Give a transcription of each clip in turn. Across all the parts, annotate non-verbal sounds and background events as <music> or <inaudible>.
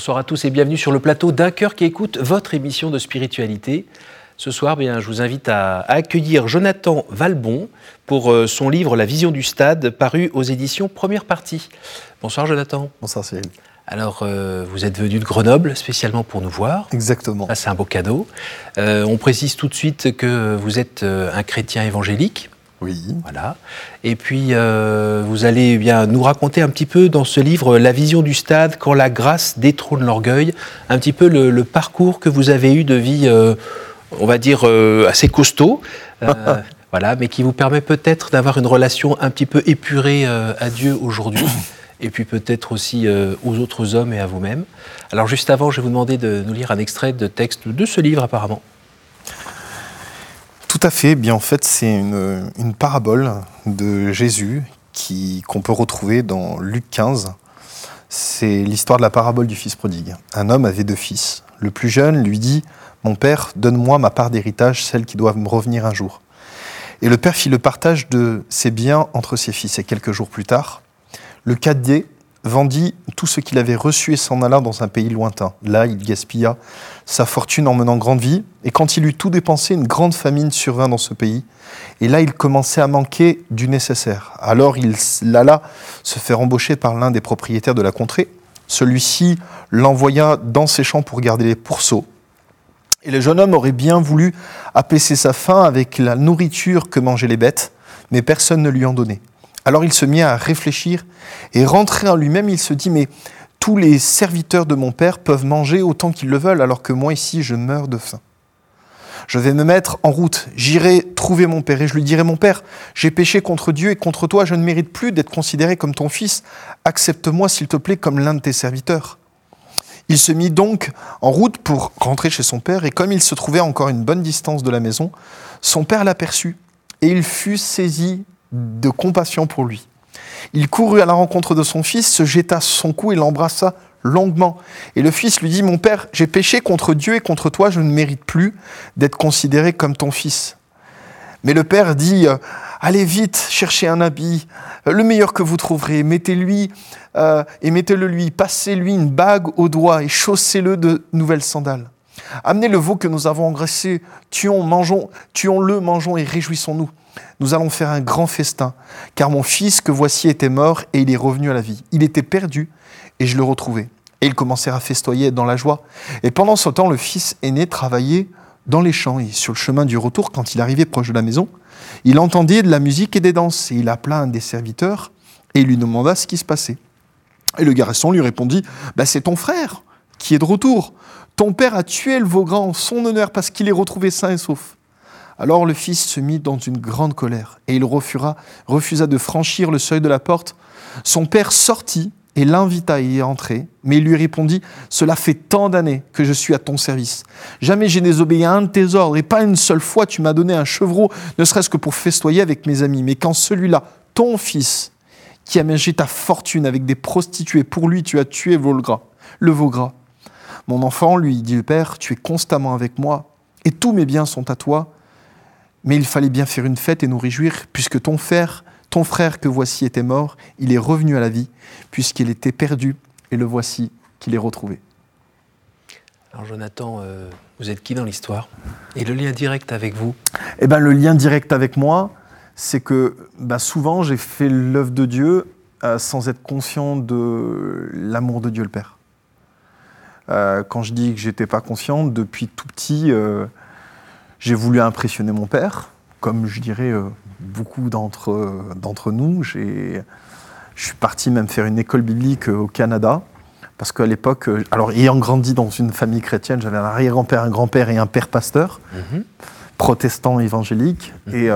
Bonsoir à tous et bienvenue sur le plateau d'un cœur qui écoute votre émission de spiritualité. Ce soir, bien, je vous invite à, accueillir Jonathan Valbon pour euh, son livre La vision du stade, paru aux éditions Première Partie. Bonsoir Jonathan. Bonsoir Cyril. Alors, euh, vous êtes venu de Grenoble spécialement pour nous voir. Exactement. Ça, c'est un beau cadeau. Euh, on précise tout de suite que vous êtes un chrétien évangélique. Oui. Voilà. Et puis, euh, vous allez eh bien nous raconter un petit peu dans ce livre La vision du stade, quand la grâce détrône l'orgueil, un petit peu le, parcours que vous avez eu de vie, euh, on va dire, euh, assez costaud. <laughs> voilà, mais qui vous permet peut-être d'avoir une relation un petit peu épurée à Dieu aujourd'hui, <coughs> et puis peut-être aussi aux autres hommes et à vous-même. Alors juste avant, je vais vous demander de nous lire un extrait de texte de ce livre apparemment. Tout à fait. Bien, en fait, c'est une, parabole de Jésus qu'on peut retrouver dans Luc 15. C'est l'histoire de la parabole du fils prodigue. Un homme avait deux fils. Le plus jeune lui dit Mon père, donne-moi ma part d'héritage, celle qui doit me revenir un jour. Et le père fit le partage de ses biens entre ses fils. Et quelques jours plus tard, le cadet vendit tout ce qu'il avait reçu et s'en alla dans un pays lointain. Là, il gaspilla sa fortune en menant grande vie, et quand il eut tout dépensé, une grande famine survint dans ce pays. Et là, il commençait à manquer du nécessaire. Alors il alla se faire embaucher par l'un des propriétaires de la contrée. Celui-ci l'envoya dans ses champs pour garder les pourceaux. Et le jeune homme aurait bien voulu apaiser sa faim avec la nourriture que mangeaient les bêtes, mais personne ne lui en donnait. Alors il se mit à réfléchir et rentré en lui-même, il se dit, mais tous les serviteurs de mon Père peuvent manger autant qu'ils le veulent, alors que moi ici, je meurs de faim. Je vais me mettre en route, j'irai trouver mon Père et je lui dirai, mon Père, j'ai péché contre Dieu et contre toi, je ne mérite plus d'être considéré comme ton fils, accepte-moi s'il te plaît comme l'un de tes serviteurs. Il se mit donc en route pour rentrer chez son père, et comme il se trouvait encore une bonne distance de la maison, son père l'aperçut, et il fut saisi de compassion pour lui. Il courut à la rencontre de son fils, se jeta sur son cou et l'embrassa longuement. Et le fils lui dit, Mon père, j'ai péché contre Dieu et contre toi, je ne mérite plus d'être considéré comme ton fils. Mais le père dit, Allez vite, cherchez un habit, le meilleur que vous trouverez, mettez-lui euh, et mettez-le lui, passez-lui une bague au doigt et chaussez-le de nouvelles sandales. Amenez le veau que nous avons engraissé, tuons, mangeons, tuons-le, mangeons et réjouissons-nous. Nous allons faire un grand festin, car mon fils que voici était mort et il est revenu à la vie. Il était perdu et je le retrouvai. Et ils commencèrent à festoyer dans la joie. Et pendant ce temps, le fils aîné travaillait dans les champs. Et sur le chemin du retour, quand il arrivait proche de la maison, il entendait de la musique et des danses. Et il appela un des serviteurs et lui demanda ce qui se passait. Et le garçon lui répondit bah, C'est ton frère qui est de retour. Ton père a tué le veau grand en son honneur parce qu'il est retrouvé sain et sauf. Alors le fils se mit dans une grande colère, et il refusa, refusa de franchir le seuil de la porte. Son père sortit et l'invita à y entrer, mais il lui répondit, Cela fait tant d'années que je suis à ton service. Jamais je n'ai obéi à un de tes ordres, et pas une seule fois tu m'as donné un chevreau, ne serait-ce que pour festoyer avec mes amis. Mais quand celui-là, ton fils, qui a mangé ta fortune avec des prostituées, pour lui tu as tué Volgra, le veau gras. Mon enfant, lui, dit le père, tu es constamment avec moi, et tous mes biens sont à toi. Mais il fallait bien faire une fête et nous réjouir, puisque ton frère, ton frère que voici était mort, il est revenu à la vie, puisqu'il était perdu, et le voici qu'il est retrouvé. Alors Jonathan, euh, vous êtes qui dans l'histoire? Et le lien direct avec vous? Eh ben, le lien direct avec moi, c'est que bah, souvent j'ai fait l'œuvre de Dieu euh, sans être conscient de l'amour de Dieu le Père. Euh, quand je dis que j'étais pas conscient, depuis tout petit, j'ai voulu impressionner mon père, comme je dirais euh, beaucoup d'entre nous. Je suis parti même faire une école biblique euh, au Canada, parce qu'à l'époque, euh, alors ayant grandi dans une famille chrétienne, j'avais un arrière-grand-père, un grand-père et un père pasteur, mhm. protestant évangélique, mhm. et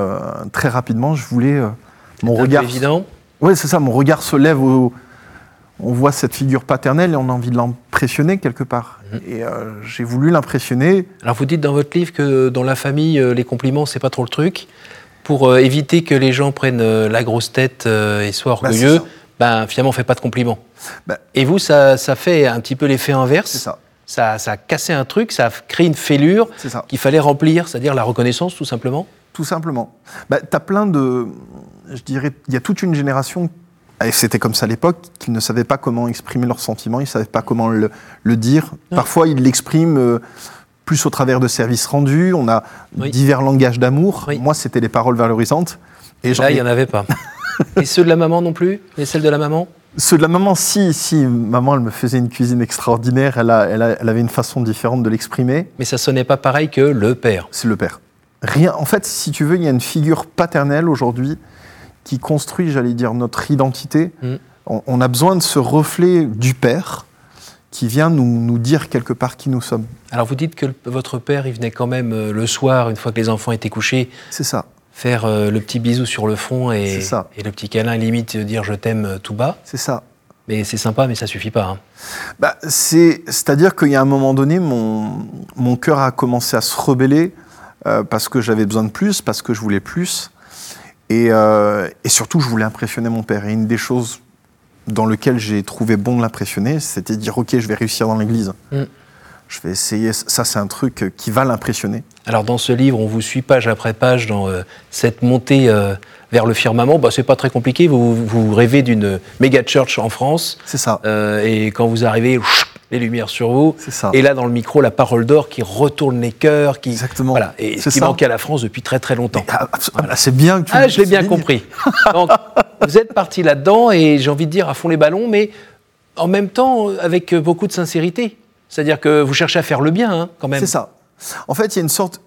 très rapidement, je voulais mon regard. évident. Oui, c'est ça. Mon regard se lève au, on voit cette figure paternelle et on a envie de l'impressionner quelque part. Mhm. Et euh, j'ai voulu l'impressionner. Alors vous dites dans votre livre que dans la famille, euh, les compliments, c'est pas trop le truc. Pour euh, éviter que les gens prennent la grosse tête et soient bah, orgueilleux, ben, finalement, on fait pas de compliments. Bah. et vous, ça, fait un petit peu l'effet inverse. C'est ça. Ça, ça a cassé un truc, ça a créé une fêlure qu'il fallait remplir, c'est-à-dire la reconnaissance, tout simplement Tout simplement. Bah, tu as plein de. Je dirais, il y a toute une génération et c'était comme ça à l'époque, qu'ils ne savaient pas comment exprimer leurs sentiments, ils ne savaient pas comment le, le dire. Parfois, ils l'expriment euh, plus au travers de services rendus, on a divers langages d'amour. Moi, c'était les paroles valorisantes. Et Là, il n'y en avait pas. <laughs> et ceux de la maman non plus? Et celles de la maman? Ceux de la maman, si, si, maman, elle me faisait une cuisine extraordinaire, elle, a, elle, elle avait une façon différente de l'exprimer. Mais ça sonnait pas pareil que le père. C'est le père. Rien. En fait, si tu veux, il y a une figure paternelle aujourd'hui qui construit, j'allais dire, notre identité. Mm. On, a besoin de ce reflet du père qui vient nous, nous, dire quelque part qui nous sommes. Alors vous dites que votre père, il venait quand même euh, le soir, une fois que les enfants étaient couchés. C'est ça faire euh, le petit bisou sur le front et, et le petit câlin, limite dire je t'aime euh, tout bas. C'est ça. Mais c'est sympa, mais ça suffit pas. Hein. Bah, C'est-à-dire qu'il y a un moment donné, mon, mon cœur a commencé à se rebeller euh, parce que j'avais besoin de plus, parce que je voulais plus. Et, et, surtout, je voulais impressionner mon père. Et une des choses dans lesquelles j'ai trouvé bon de l'impressionner, c'était de dire Ok, je vais réussir dans l'église. Mm. Je vais essayer. Ça, c'est un truc qui va l'impressionner. Alors, dans ce livre, on vous suit page après page dans euh, cette montée euh, vers le firmament. Bah, c'est pas très compliqué. Vous, vous rêvez d'une méga church en France. C'est ça. Euh, et quand vous arrivez, les lumières sur vous. Ça. Et là, dans le micro, la parole d'or qui retourne les cœurs. Qui, Exactement. Voilà. Et ce qui manquait à la France depuis très très longtemps. Ah, ah, c'est bien que tu Ah, je l'ai bien compris. <laughs> Donc, vous êtes parti là-dedans et j'ai envie de dire à fond les ballons, mais en même temps avec beaucoup de sincérité. C'est-à-dire que vous cherchez à faire le bien, hein, quand même. C'est ça. En fait, il y a une sorte.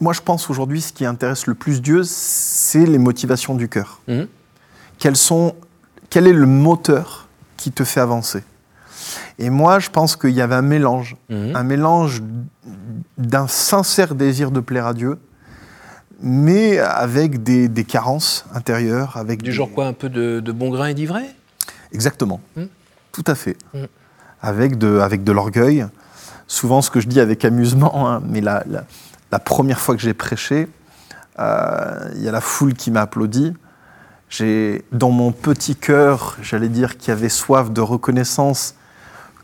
Moi, je pense aujourd'hui, ce qui intéresse le plus Dieu, c'est les motivations du cœur. Mhm. Quels sont... Quel est le moteur qui te fait avancer? Et moi, je pense qu'il y avait un mélange, mhm. un mélange d'un sincère désir de plaire à Dieu, mais avec des, carences intérieures. Avec du genre quoi Un peu de, bon grain et d'ivraie Exactement. Mhm. Tout à fait avec de, avec de l'orgueil. Souvent, ce que je dis avec amusement, hein, mais la, la, première fois que j'ai prêché, euh, il y a la foule qui m'a applaudi. Dans mon petit cœur, j'allais dire, qui avait soif de reconnaissance,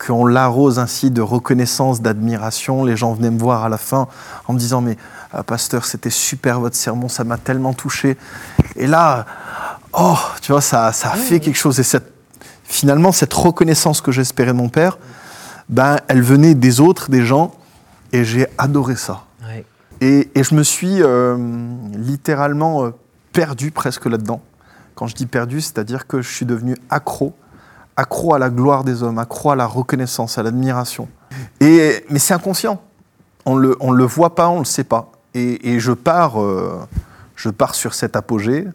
qu'on l'arrose ainsi de reconnaissance, d'admiration. Les gens venaient me voir à la fin en me disant Mais, euh, pasteur, c'était super votre sermon, ça m'a tellement touché. Et là, oh, tu vois, ça, ça a fait quelque chose. Et cette finalement, cette reconnaissance que j'espérais de mon père, ben, elle venait des autres, des gens, et j'ai adoré ça. Et, je me suis euh, littéralement euh, perdu presque là-dedans. Quand je dis perdu, c'est-à-dire que je suis devenu accro, accro à la gloire des hommes, accro à la reconnaissance, à l'admiration. Et, mais c'est inconscient. On le, ne le voit pas, on ne le sait pas. Et, je, pars, euh, je pars sur cet apogée.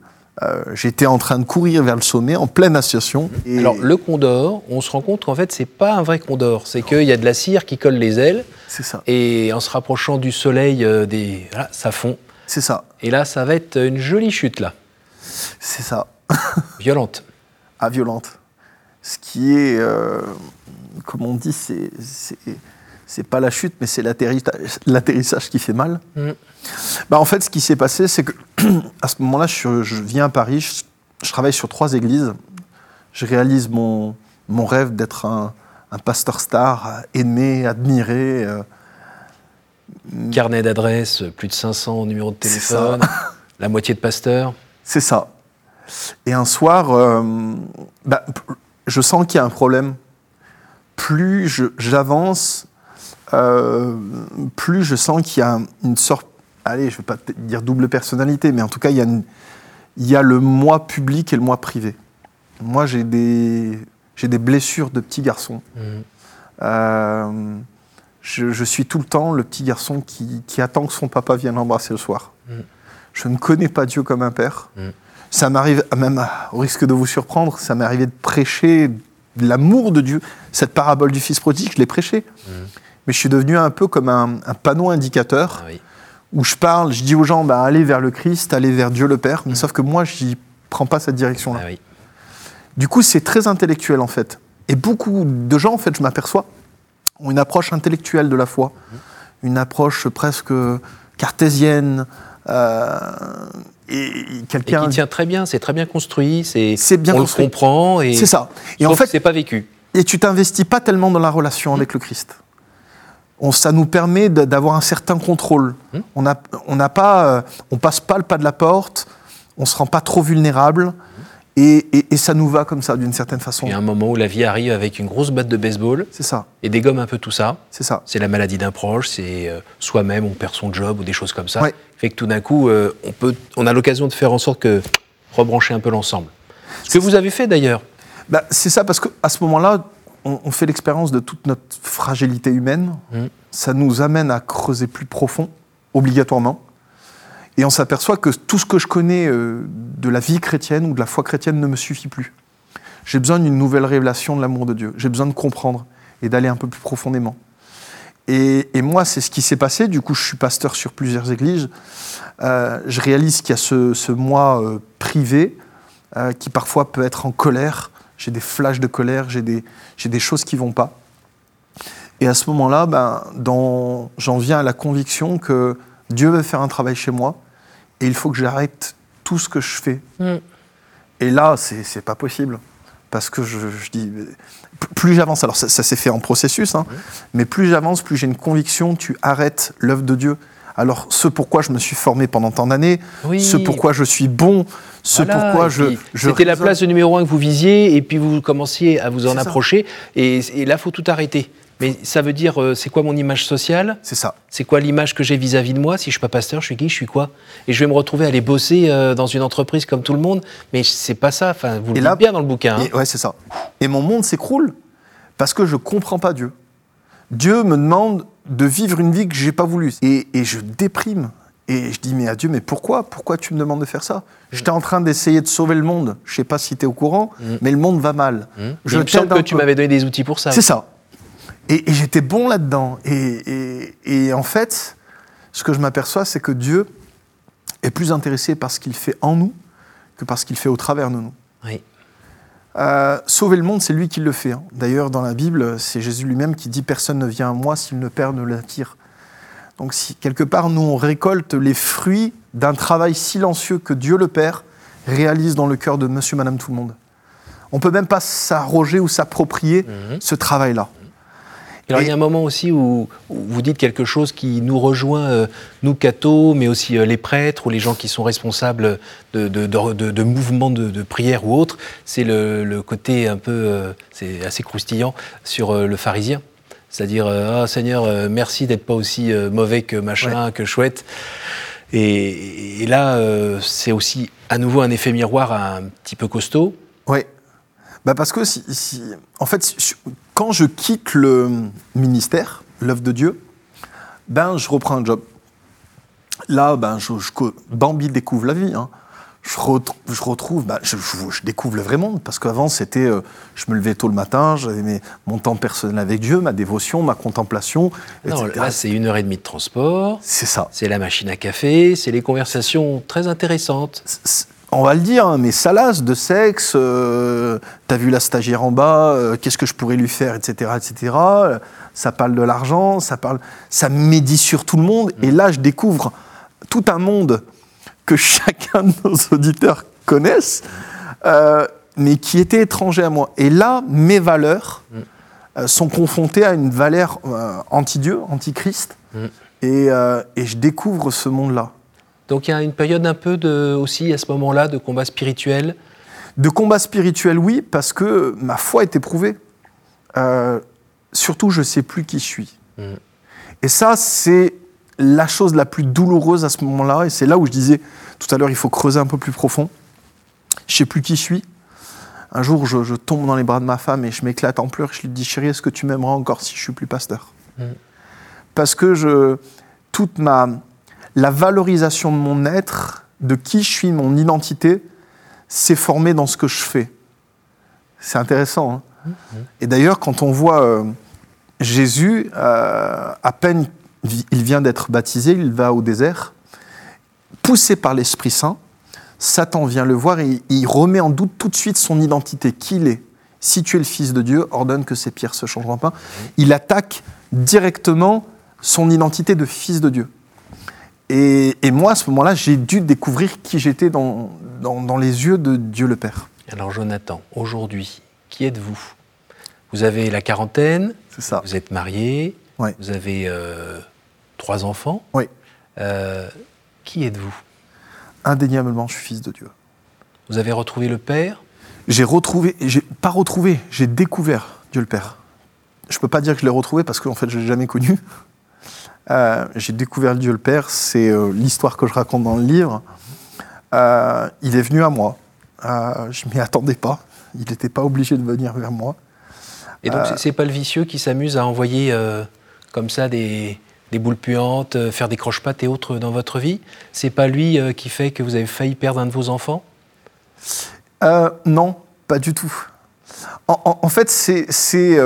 Euh, j'étais en train de courir vers le sommet en pleine association. Alors le condor, on se rend compte qu'en fait c'est pas un vrai condor, c'est qu'il y a de la cire qui colle les ailes. C'est ça. Et en se rapprochant du soleil, euh, des... ça fond. C'est ça. Et là, ça va être une jolie chute là. C'est ça. violente. Ah violente. Ce qui est, euh, comme on dit, c'est c'est pas la chute, mais c'est l'atterrissage qui fait mal. Mm. Bah, en fait, ce qui s'est passé, c'est que <clears throat> à ce moment-là, je, viens à Paris, je, travaille sur trois églises, je réalise mon, mon rêve d'être un, pasteur star, aimé, admiré. Euh, Carnet d'adresses, plus de 500 numéros de téléphone, la moitié de pasteur. C'est ça. Et un soir, euh, bah, je sens qu'il y a un problème. Plus j'avance, euh, plus je sens qu'il y a une sorte, allez, je ne vais pas dire double personnalité, mais en tout cas, il y a, il y a le moi public et le moi privé. Moi, j'ai des, j'ai des blessures de petit garçon. Mmh. Euh, je, suis tout le temps le petit garçon qui, qui attend que son papa vienne l'embrasser le soir. Mmh. Je ne connais pas Dieu comme un père. Mmh. Ça m'arrive, même au risque de vous surprendre, ça m'est arrivé de prêcher l'amour de Dieu. Cette parabole du fils prodigue, je l'ai prêché mais je suis devenu un peu comme un, panneau indicateur ah où je parle, je dis aux gens, bah, allez vers le Christ, allez vers Dieu le Père, mais mm. sauf que moi, je n'y prends pas cette direction-là. Ah du coup, c'est très intellectuel en fait. Et beaucoup de gens, en fait, je m'aperçois, ont une approche intellectuelle de la foi, mm. une approche presque cartésienne. Euh, et quelqu'un qui tient très bien, c'est très bien construit, c'est bien on le comprend et c'est ça. Et en fait, c'est pas vécu. Et tu t'investis pas tellement dans la relation avec le Christ ça nous permet d'avoir un certain contrôle. Hum. On n'a pas, euh, on passe pas le pas de la porte, on se rend pas trop vulnérable, Et, et- et ça nous va comme ça, d'une certaine façon. Il y a un moment où la vie arrive avec une grosse batte de baseball C'est ça, et dégomme un peu tout ça. c'est ça. C'est la maladie d'un proche, c'est euh, soi-même, on perd son job ou des choses comme ça. Ouais. Fait que tout d'un coup, euh, on, peut, on a l'occasion de faire en sorte que rebrancher un peu l'ensemble. Ce que vous avez fait d'ailleurs. Bah, c'est ça, parce qu'à ce moment-là, on, on fait l'expérience de toute notre fragilité humaine. Mhm. Ça nous amène à creuser plus profond, obligatoirement. Et on s'aperçoit que tout ce que je connais euh, de la vie chrétienne ou de la foi chrétienne ne me suffit plus. J'ai besoin d'une nouvelle révélation de l'amour de Dieu. J'ai besoin de comprendre et d'aller un peu plus profondément. Et, moi, c'est ce qui s'est passé. Du coup, je suis pasteur sur plusieurs églises. Euh, je réalise qu'il y a ce, moi euh, privé qui parfois peut être en colère. J'ai des flashs de colère, j'ai des, choses qui vont pas. Et à ce moment-là, ben, j'en viens à la conviction que Dieu veut faire un travail chez moi et il faut que j'arrête tout ce que je fais. Et là, c'est pas possible. Parce que je, je dis, plus j'avance, alors ça, ça s'est fait en processus, hein, mais plus j'avance, plus j'ai une conviction, tu arrêtes l'œuvre de Dieu. Alors, ce pourquoi je me suis formé pendant tant d'années, Oui. ce pourquoi je suis bon, ce Voilà, pourquoi je. je C'était la place de numéro un que vous visiez, et puis vous commenciez à vous en approcher, et, et là, faut tout arrêter. Mais ça veut dire, euh, c'est quoi mon image sociale? C'est ça. C'est quoi l'image que j'ai vis-à-vis de moi? Si je suis pas pasteur, je suis qui? Je suis quoi? Et je vais me retrouver à aller bosser euh, dans une entreprise comme tout le monde, mais c'est pas ça. Enfin, vous le dites là- bien dans le bouquin. hein. Et, ouais, c'est ça. Et mon monde s'écroule parce que je comprends pas Dieu. Dieu me demande de vivre une vie que j'ai pas voulu. Et, et je déprime. Et je dis, mais à Dieu, mais pourquoi? Pourquoi tu me demandes de faire ça? J'étais en train d'essayer de sauver le monde. Je sais pas si tu es au courant, mais le monde va mal. Hum. Je Il me semble que tu m'avais donné des outils pour ça. C'est ça. Et, et j'étais bon là-dedans. Et, et- et en fait, ce que je m'aperçois, c'est que Dieu est plus intéressé par ce qu'il fait en nous que par ce qu'il fait au travers de nous. Oui. Euh, sauver le monde, c'est lui qui le fait. hein. D'ailleurs, dans la Bible, c'est Jésus lui-même qui dit Personne ne vient à moi si le Père ne l'attire. Donc, si quelque part, nous, on récolte les fruits d'un travail silencieux que Dieu le Père réalise dans le cœur de monsieur, madame, tout le monde. On peut même pas s'arroger ou s'approprier Mhm. ce travail-là. Alors, il y a un moment aussi où, où vous dites quelque chose qui nous rejoint, euh, nous cathos, mais aussi euh, les prêtres ou les gens qui sont responsables de, de, de- de- mouvements de, prière ou autres. C'est le, le côté un peu, euh, c'est assez croustillant sur le pharisien. C'est-à-dire, ah Seigneur, merci d'être pas aussi mauvais que machin, que chouette. Et, et là, c'est aussi à nouveau un effet miroir un petit peu costaud. Oui. Bah parce que si, si- en fait, quand je quitte le ministère, l'œuvre de Dieu, ben je reprends un job. Là, ben je, Bambi découvre la vie. hein. Je, ret- je retrouve, ben, je, découvre le vrai monde parce qu'avant c'était, euh, je me levais tôt le matin, j'avais mon temps personnel avec Dieu, ma dévotion, ma contemplation. Non, etc. là, c'est une heure et demie de transport. c'est ça. C'est la machine à café, c'est les conversations très intéressantes. c- on va le dire, hein, mais salace de sexe, euh, t'as vu la stagiaire en bas, euh, qu'est-ce que je pourrais lui faire, etc., etc. Ça parle de l'argent, ça parle, ça médit sur tout le monde. Et là, je découvre tout un monde que <laughs> chacun de nos auditeurs connaissent, euh, mais qui était étranger à moi. Et là, mes valeurs euh, sont confrontées à une valeur anti-Dieu, anti-Christ. Mm. Et, et je découvre ce monde-là. Donc il y a une période un peu de, aussi à ce moment-là de combat spirituel. De combat spirituel, oui, parce que ma foi est éprouvée. Euh, surtout, je ne sais plus qui je suis. Mm. Et ça, c'est la chose la plus douloureuse à ce moment-là. Et c'est là où je disais tout à l'heure, il faut creuser un peu plus profond. Je ne sais plus qui je suis. Un jour, je, je tombe dans les bras de ma femme et je m'éclate en pleurs. Je lui dis, chérie, est-ce que tu m'aimeras encore si je suis plus pasteur? Mm. Parce que je, toute ma, la valorisation de mon être, de qui je suis, mon identité, s'est formée dans ce que je fais. C'est intéressant. hein. Et d'ailleurs, quand on voit euh, Jésus, euh, à peine il vient d'être baptisé, il va au désert, poussé par l'Esprit Saint, Satan vient le voir et il remet en doute tout de suite son identité, qui il est. Si tu es le Fils de Dieu, ordonne que ces pierres se changent en pain. Il attaque directement son identité de Fils de Dieu. Et, et moi, à ce moment-là, j'ai dû découvrir qui j'étais dans, dans, dans les yeux de Dieu le Père. Alors Jonathan, aujourd'hui, qui êtes-vous? Vous avez la quarantaine, C'est ça. vous êtes marié, Ouais. vous avez euh, trois enfants. Oui. Euh, qui êtes-vous? Indéniablement, je suis Fils de Dieu. Vous avez retrouvé le Père? J'ai retrouvé, j'ai pas retrouvé, j'ai découvert Dieu le Père. Je peux pas dire que je l'ai retrouvé parce qu'en fait, je l'ai jamais connu. Euh, j'ai découvert Dieu le Père, c'est euh, l'histoire que je raconte dans le livre. Euh, il est venu à moi. je m'y attendais pas. Il n'était pas obligé de venir vers moi. Et donc, c'est pas le vicieux qui s'amuse à envoyer comme ça des, des boules puantes, faire des croche-pattes et autres dans votre vie? C'est pas lui qui fait que vous avez failli perdre un de vos enfants? Non, pas du tout. En, fait, c'est.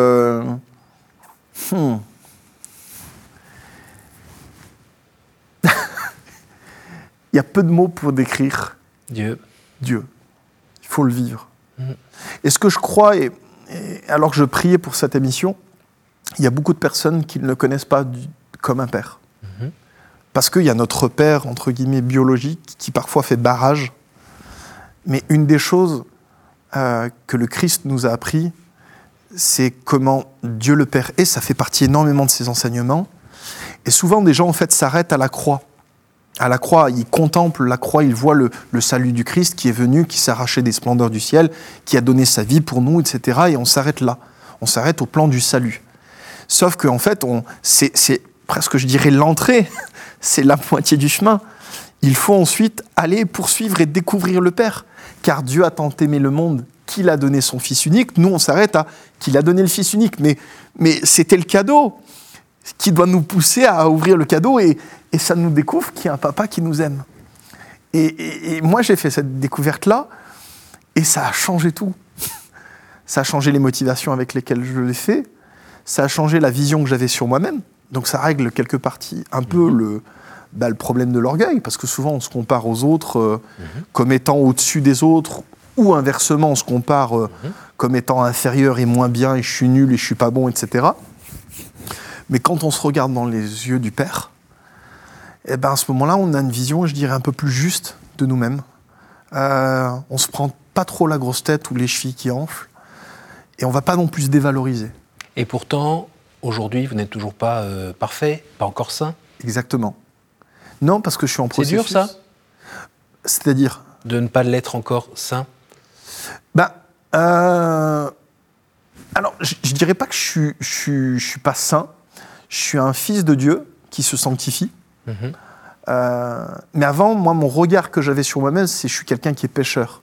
Hmm. Il y a peu de mots pour décrire Dieu. Dieu. Il faut le vivre. Mm. Et ce que je crois, et, alors que je priais pour cette émission, il y a beaucoup de personnes qui ne le connaissent pas comme un père. Mm-hmm. Parce qu'il y a notre père, entre guillemets, biologique, qui parfois fait barrage. Mais une des choses euh, que le Christ nous a appris, c'est comment Dieu le Père est. Ça fait partie énormément de ses enseignements. Et souvent, des gens, en fait, s'arrêtent à la croix. À la croix, ils contemplent la croix, ils voient le, salut du Christ qui est venu, qui arraché des splendeurs du ciel, qui a donné sa vie pour nous, etc. Et on s'arrête là. On s'arrête au plan du salut. Sauf qu'en en fait, c'est presque, je dirais, l'entrée. <laughs> c'est la moitié du chemin. Il faut ensuite aller poursuivre et découvrir le Père car Dieu a tant aimé le monde qu'il a donné son Fils unique. Nous, on s'arrête à qu'il a donné le Fils unique, mais, mais c'était le cadeau qui doit nous pousser à ouvrir le cadeau et, et ça nous découvre qu'il y a un papa qui nous aime. Et, moi, j'ai fait cette découverte-là et ça a changé tout. <laughs> Ça a changé les motivations avec lesquelles je l'ai fait, ça a changé la vision que j'avais sur moi-même. Donc ça règle quelque partie un peu mhm. le, bah, le problème de l'orgueil, parce que souvent on se compare aux autres euh, mhm. comme étant au-dessus des autres, ou inversement on se compare euh, mhm. comme étant inférieur et moins bien, et je suis nul et je suis pas bon, etc. Mais quand on se regarde dans les yeux du Père, eh ben à ce moment-là, on a une vision, je dirais, un peu plus juste de nous-mêmes. Euh, on se prend pas trop la grosse tête ou les chevilles qui enflent, et on va pas non plus se dévaloriser. Et pourtant, aujourd'hui, vous n'êtes toujours pas parfait, pas encore saint Exactement. Non, parce que je suis en processus. C'est dur, ça? C'est-à-dire? De ne pas l'être encore saint Ben, euh, alors, je, ne dirais pas que je suis, je, suis, pas saint. Je suis un fils de Dieu qui se sanctifie. Mhm. Euh, mais avant, moi, mon regard que j'avais sur moi-même, c'est je suis quelqu'un qui est pécheur.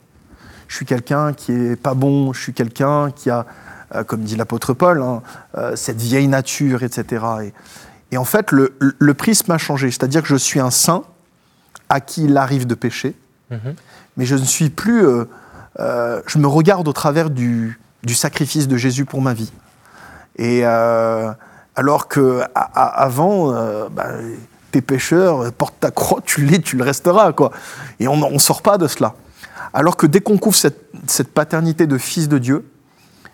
Je suis quelqu'un qui est pas bon. Je suis quelqu'un qui a, euh, comme dit l'apôtre Paul, hein, cette vieille nature, etc. Et, et en fait, le, prisme a changé. C'est-à-dire que je suis un saint à qui il arrive de pécher, mhm. mais je ne suis plus. Euh, euh, je me regarde au travers du, sacrifice de Jésus pour ma vie. Et euh, alors que avant, bah, t'es pécheur, porte ta croix, tu l'es, tu le resteras, quoi. Et on ne sort pas de cela. Alors que dès qu'on couvre cette, cette paternité de fils de Dieu,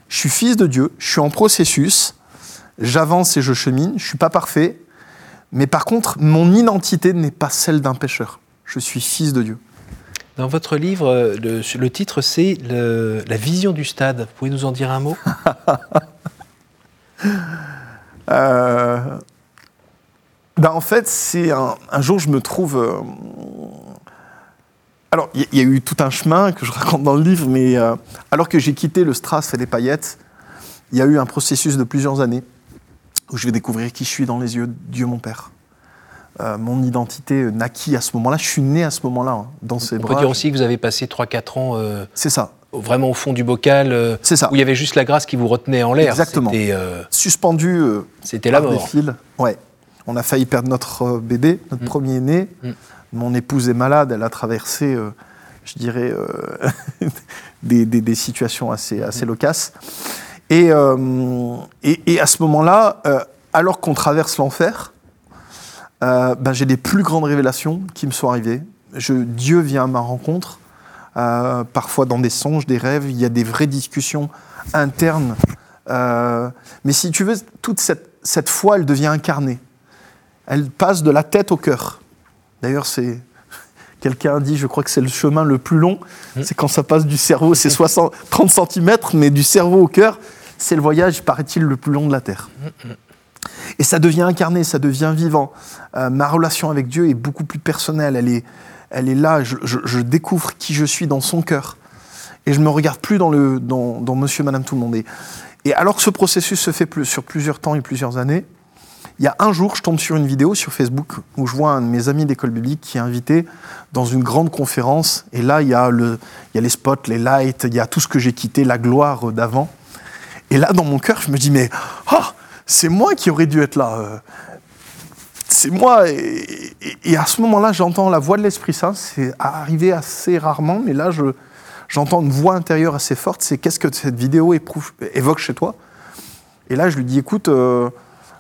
je suis fils de Dieu, je suis en processus, j'avance et je chemine, je suis pas parfait, mais par contre, mon identité n'est pas celle d'un pécheur. Je suis fils de Dieu. Dans votre livre, le, titre c'est La vision du stade. Vous pouvez nous en dire un mot? <laughs> euh, ben En fait, c'est un, jour, je me trouve. Euh, alors, il y, a eu tout un chemin que je raconte dans le livre, mais euh, alors que j'ai quitté le Strass et les paillettes, il y a eu un processus de plusieurs années où je vais découvrir qui je suis dans les yeux de Dieu mon Père. Euh, mon identité naquit à ce moment-là, je suis né à ce moment-là, hein, dans ses bras. On peut dire aussi que vous avez passé 3-4 ans euh, c'est ça. Vraiment au fond du bocal, euh, ça. où il y avait juste la grâce qui vous retenait en l'air. Exactement. Suspendu C'était la mort. Des Ouais. On a failli perdre notre bébé, notre mm. premier-né. Mm. Mon épouse est malade, elle a traversé, je dirais, <laughs> des, des, situations assez, assez mm. loquaces. Euh, et, et, à ce moment-là, euh, alors qu'on traverse l'enfer, euh, ben, j'ai des plus grandes révélations qui me sont arrivées. Je, Dieu vient à ma rencontre, parfois dans des songes, des rêves, il y a des vraies discussions internes. mais si tu veux, toute cette, cette foi, elle devient incarnée. Elle passe de la tête au cœur. D'ailleurs, c'est <laughs> Quelqu'un dit, je crois que c'est le chemin le plus long, mmh. c'est quand ça passe du cerveau, c'est 30 cm, mais du cerveau au cœur, c'est le voyage, paraît-il, le plus long de la Terre. Et ça devient incarné, ça devient vivant. Euh, ma relation avec Dieu est beaucoup plus personnelle, elle est, elle est là, je, découvre qui je suis dans son cœur. et je me regarde plus dans, le, dans, Monsieur, Madame, tout le monde. Et, alors que ce processus se fait sur plusieurs temps et plusieurs années, il y a un jour, je tombe sur une vidéo sur Facebook où je vois un de mes amis d'école biblique qui est invité dans une grande conférence. Et là, il y a, les spots, les lights, il y a tout ce que j'ai quitté, la gloire d'avant. Et là, dans mon cœur, je me dis, mais ah, c'est moi qui aurais dû être là. C'est moi. Et, et- et à ce moment-là, j'entends la voix de l'Esprit Saint. C'est arrivé assez rarement, mais là, je, j'entends une voix intérieure assez forte. C'est qu'est-ce que cette vidéo éprouve- évoque chez toi? Et là, je lui dis, écoute, euh,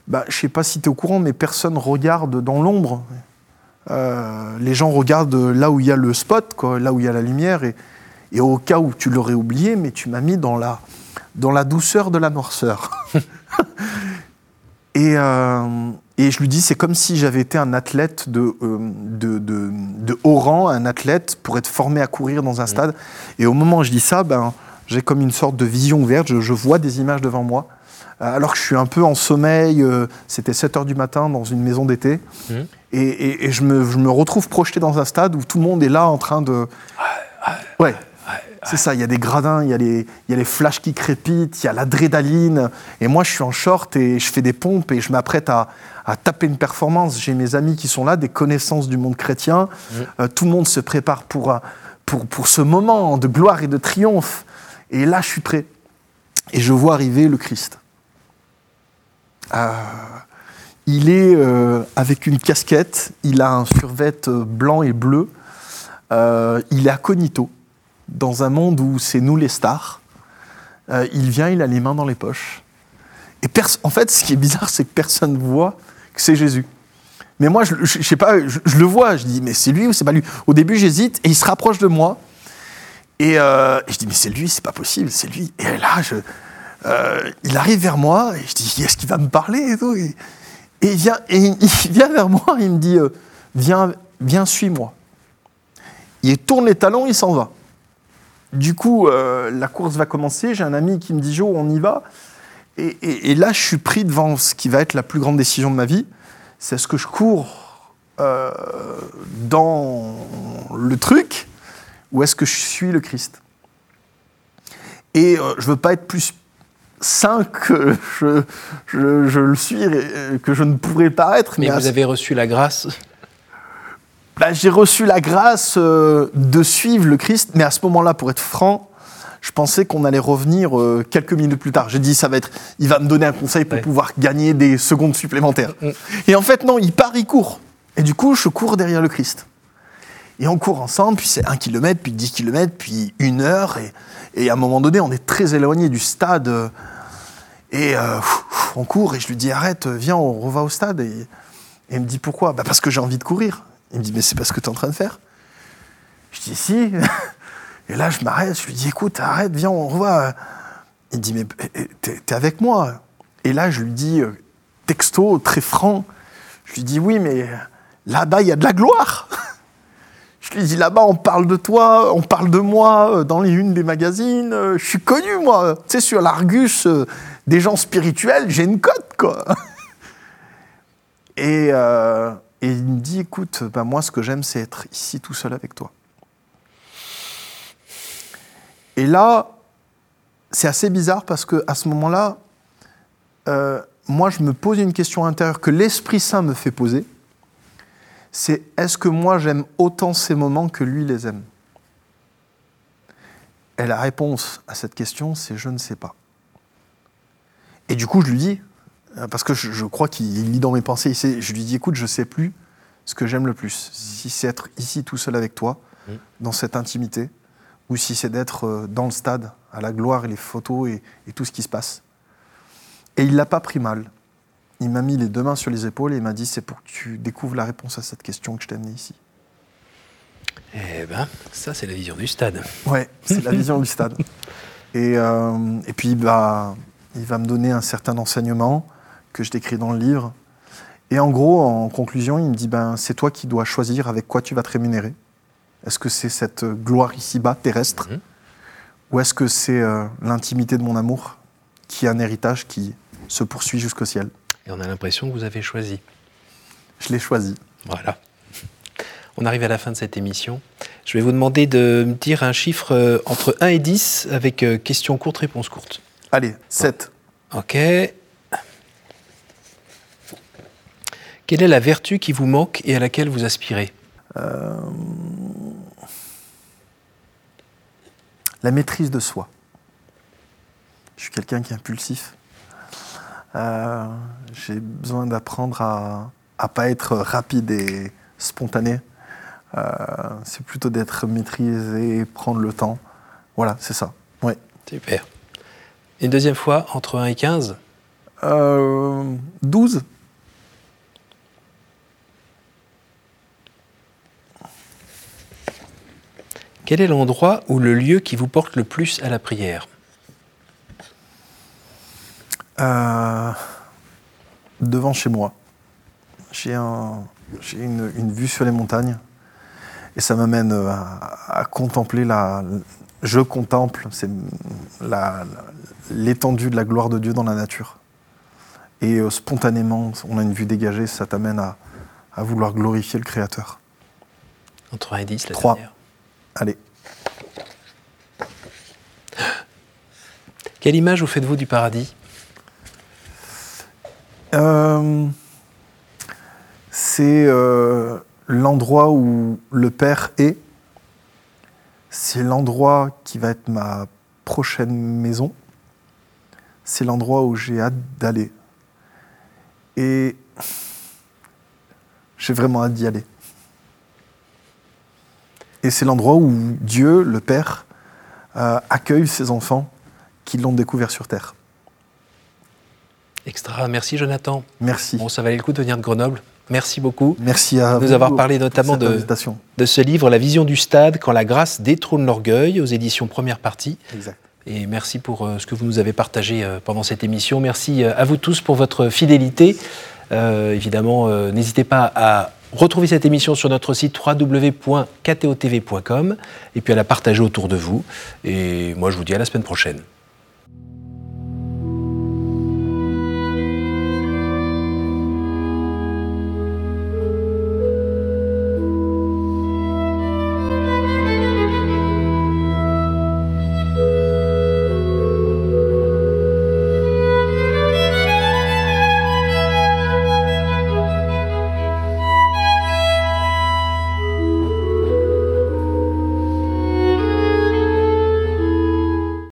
bah, je sais pas si tu es au courant, mais personne regarde dans l'ombre. Euh, les gens regardent là où il y a le spot, quoi, là où il y a la lumière. Et, et au cas où tu l'aurais oublié, mais tu m'as mis dans la, dans la douceur de la noirceur. <laughs> et, euh, et je lui dis, c'est comme si j'avais été un athlète de, euh, de, de- de haut rang, un athlète pour être formé à courir dans un stade. Et au moment où je dis ça, ben, j'ai comme une sorte de vision ouverte, je, je vois des images devant moi. Euh, Alors que je suis un peu en sommeil, euh, c'était 7 heures du matin dans une maison d'été. Et, et- et je, me, je me retrouve projeté dans un stade où tout le monde est là en train de. Ouais, c'est ça. Il y a des gradins, il y, a les- il y a les flashs qui crépitent, il y a l'adrénaline. Et moi, je suis en short et je fais des pompes et je m'apprête à, à taper une performance. J'ai mes amis qui sont là, des connaissances du monde chrétien. Euh, tout le monde se prépare pour, un- pour, pour ce moment de gloire et de triomphe. Et là, je suis prêt. Et je vois arriver le Christ. Euh, il est euh, avec une casquette, il a un survêt euh, blanc et bleu, Euh, il est incognito, dans un monde où c'est nous les stars. Euh, il vient, il a les mains dans les poches. Et en fait, ce qui est bizarre, c'est que personne ne voit que c'est Jésus. Mais moi, je, je, sais pas, je, le vois, je dis, mais c'est lui ou c'est pas lui? Au début, j'hésite, et il se rapproche de moi. Et, euh, je dis, mais c'est lui, c'est pas possible, c'est lui. Et là, euh, il arrive vers moi, et je dis, est-ce qu'il va me parler et tout? Et, il, vient, et il vient vers moi, il me dit, euh, viens, viens, suis-moi. Il tourne les talons, il s'en va. Du coup, la course va commencer. J'ai un ami qui me dit Jo, on y va. Et, et- et là, je suis pris devant ce qui va être la plus grande décision de ma vie. C'est est-ce que je cours euh, dans le truc ou est-ce que je suis le Christ Et euh, je veux pas être plus saint que je, je- je le suis, et que je ne pourrais paraître. Mais à vous avez reçu la grâce. bah, j'ai reçu la grâce euh, de suivre le Christ, mais à ce moment-là, pour être franc, je pensais qu'on allait revenir euh, quelques minutes plus tard. J'ai dit, ça va être, il va me donner un conseil pour Ouais. pouvoir gagner des secondes supplémentaires. Mm. Et en fait, non, il part, il court. Et du coup, je cours derrière le Christ. Et on court ensemble, puis c'est un kilomètre, puis dix kilomètres, puis une heure. Et, et à un moment donné, on est très éloigné du stade. euh, Et euh, on court, et je lui dis, arrête, viens, on reva au stade. Et, et il me dit, pourquoi? Bah Parce que j'ai envie de courir. Il me dit, mais c'est pas ce que tu es en train de faire. Je dis, si. <laughs> Et là, je m'arrête, je lui dis, écoute, arrête, viens, on revoit. Il dit, mais t'es avec moi. Et là, je lui dis, euh, texto, très franc, je lui dis, oui, mais là-bas, il y a de la gloire. <laughs> Je lui dis, là-bas, on parle de toi, on parle de moi euh, dans les unes des magazines. euh, Je suis connu, moi. Tu sais, sur l'Argus des gens spirituels, j'ai une cote, quoi. <laughs> Et, et il me dit, écoute, bah, moi, ce que j'aime, c'est être ici tout seul avec toi. Et là, c'est assez bizarre parce que à ce moment-là, euh, moi, je me pose une question intérieure que l'Esprit Saint me fait poser. C'est est-ce que moi, j'aime autant ces moments que lui les aime? Et la réponse à cette question, c'est je ne sais pas. Et du coup, je lui dis, euh, parce que je, je crois qu'il lit dans mes pensées, sait- je lui dis, écoute, je sais plus ce que j'aime le plus. Si c'est être ici tout seul avec toi, Mm. dans cette intimité, ou si c'est d'être euh, dans le stade, à la gloire et les photos et, et tout ce qui se passe. Et il l'a pas pris mal. Il m'a mis les deux mains sur les épaules et il m'a dit, c'est pour que tu découvres la réponse à cette question que je t'ai amenée ici. Eh ben, ça, c'est la vision du stade. Ouais, c'est la vision du stade. <laughs> Et, euh, et puis, bah, il va me donner un certain enseignement que je décris dans le livre. Et en gros, en conclusion, il me dit ben, c'est toi qui dois choisir avec quoi tu vas te rémunérer. Est-ce que c'est cette gloire ici-bas, terrestre Mhm. Ou est-ce que c'est euh, l'intimité de mon amour, qui est un héritage qui se poursuit jusqu'au ciel? Et on a l'impression que vous avez choisi. Je l'ai choisi. Voilà. <laughs> On arrive à la fin de cette émission. Je vais vous demander de me dire un chiffre euh, entre 1 et 10 avec euh, question courte, réponse courte. Allez, 7. Ok. Quelle est la vertu qui vous manque et à laquelle vous aspirez? Euh, La maîtrise de soi. Je suis quelqu'un qui est impulsif. Euh, J'ai besoin d'apprendre à ne pas être rapide et spontané. Euh, c'est plutôt d'être maîtrisé et prendre le temps. Voilà, c'est ça. Ouais. Super. Une deuxième fois, entre 1 et 15 Euh, 12 Quel est l'endroit ou le lieu qui vous porte le plus à la prière? Euh, devant chez moi. J'ai un, j'ai une, une vue sur les montagnes et ça m'amène euh, à, à contempler la. Je contemple c'est l'étendue de la gloire de Dieu dans la nature. Et euh, spontanément, on a une vue dégagée, ça t'amène à, à vouloir glorifier le Créateur. Entre 1 et 10, la Trois. dernière. Allez. Quelle image vous faites-vous du paradis? Euh, c'est euh, l'endroit où le Père est. C'est l'endroit qui va être ma prochaine maison. C'est l'endroit où j'ai hâte d'aller. Et j'ai vraiment hâte d'y aller. Et c'est l'endroit où Dieu, le Père, euh, accueille ses enfants qui l'ont découvert sur Terre. Extra. Merci Jonathan. Merci. Bon, ça valait le coup de venir de Grenoble. Merci beaucoup Merci à de nous vous avoir parlé notamment de, de ce livre La vision du stade, quand la grâce détrône l'orgueil, aux éditions première partie. Exact. Et merci pour euh, ce que vous nous avez partagé euh, pendant cette émission. Merci euh, à vous tous pour votre fidélité. Euh, évidemment, euh, n'hésitez pas à retrouver cette émission sur notre site www.ktotv.com et puis à la partager autour de vous. Et moi, je vous dis à la semaine prochaine.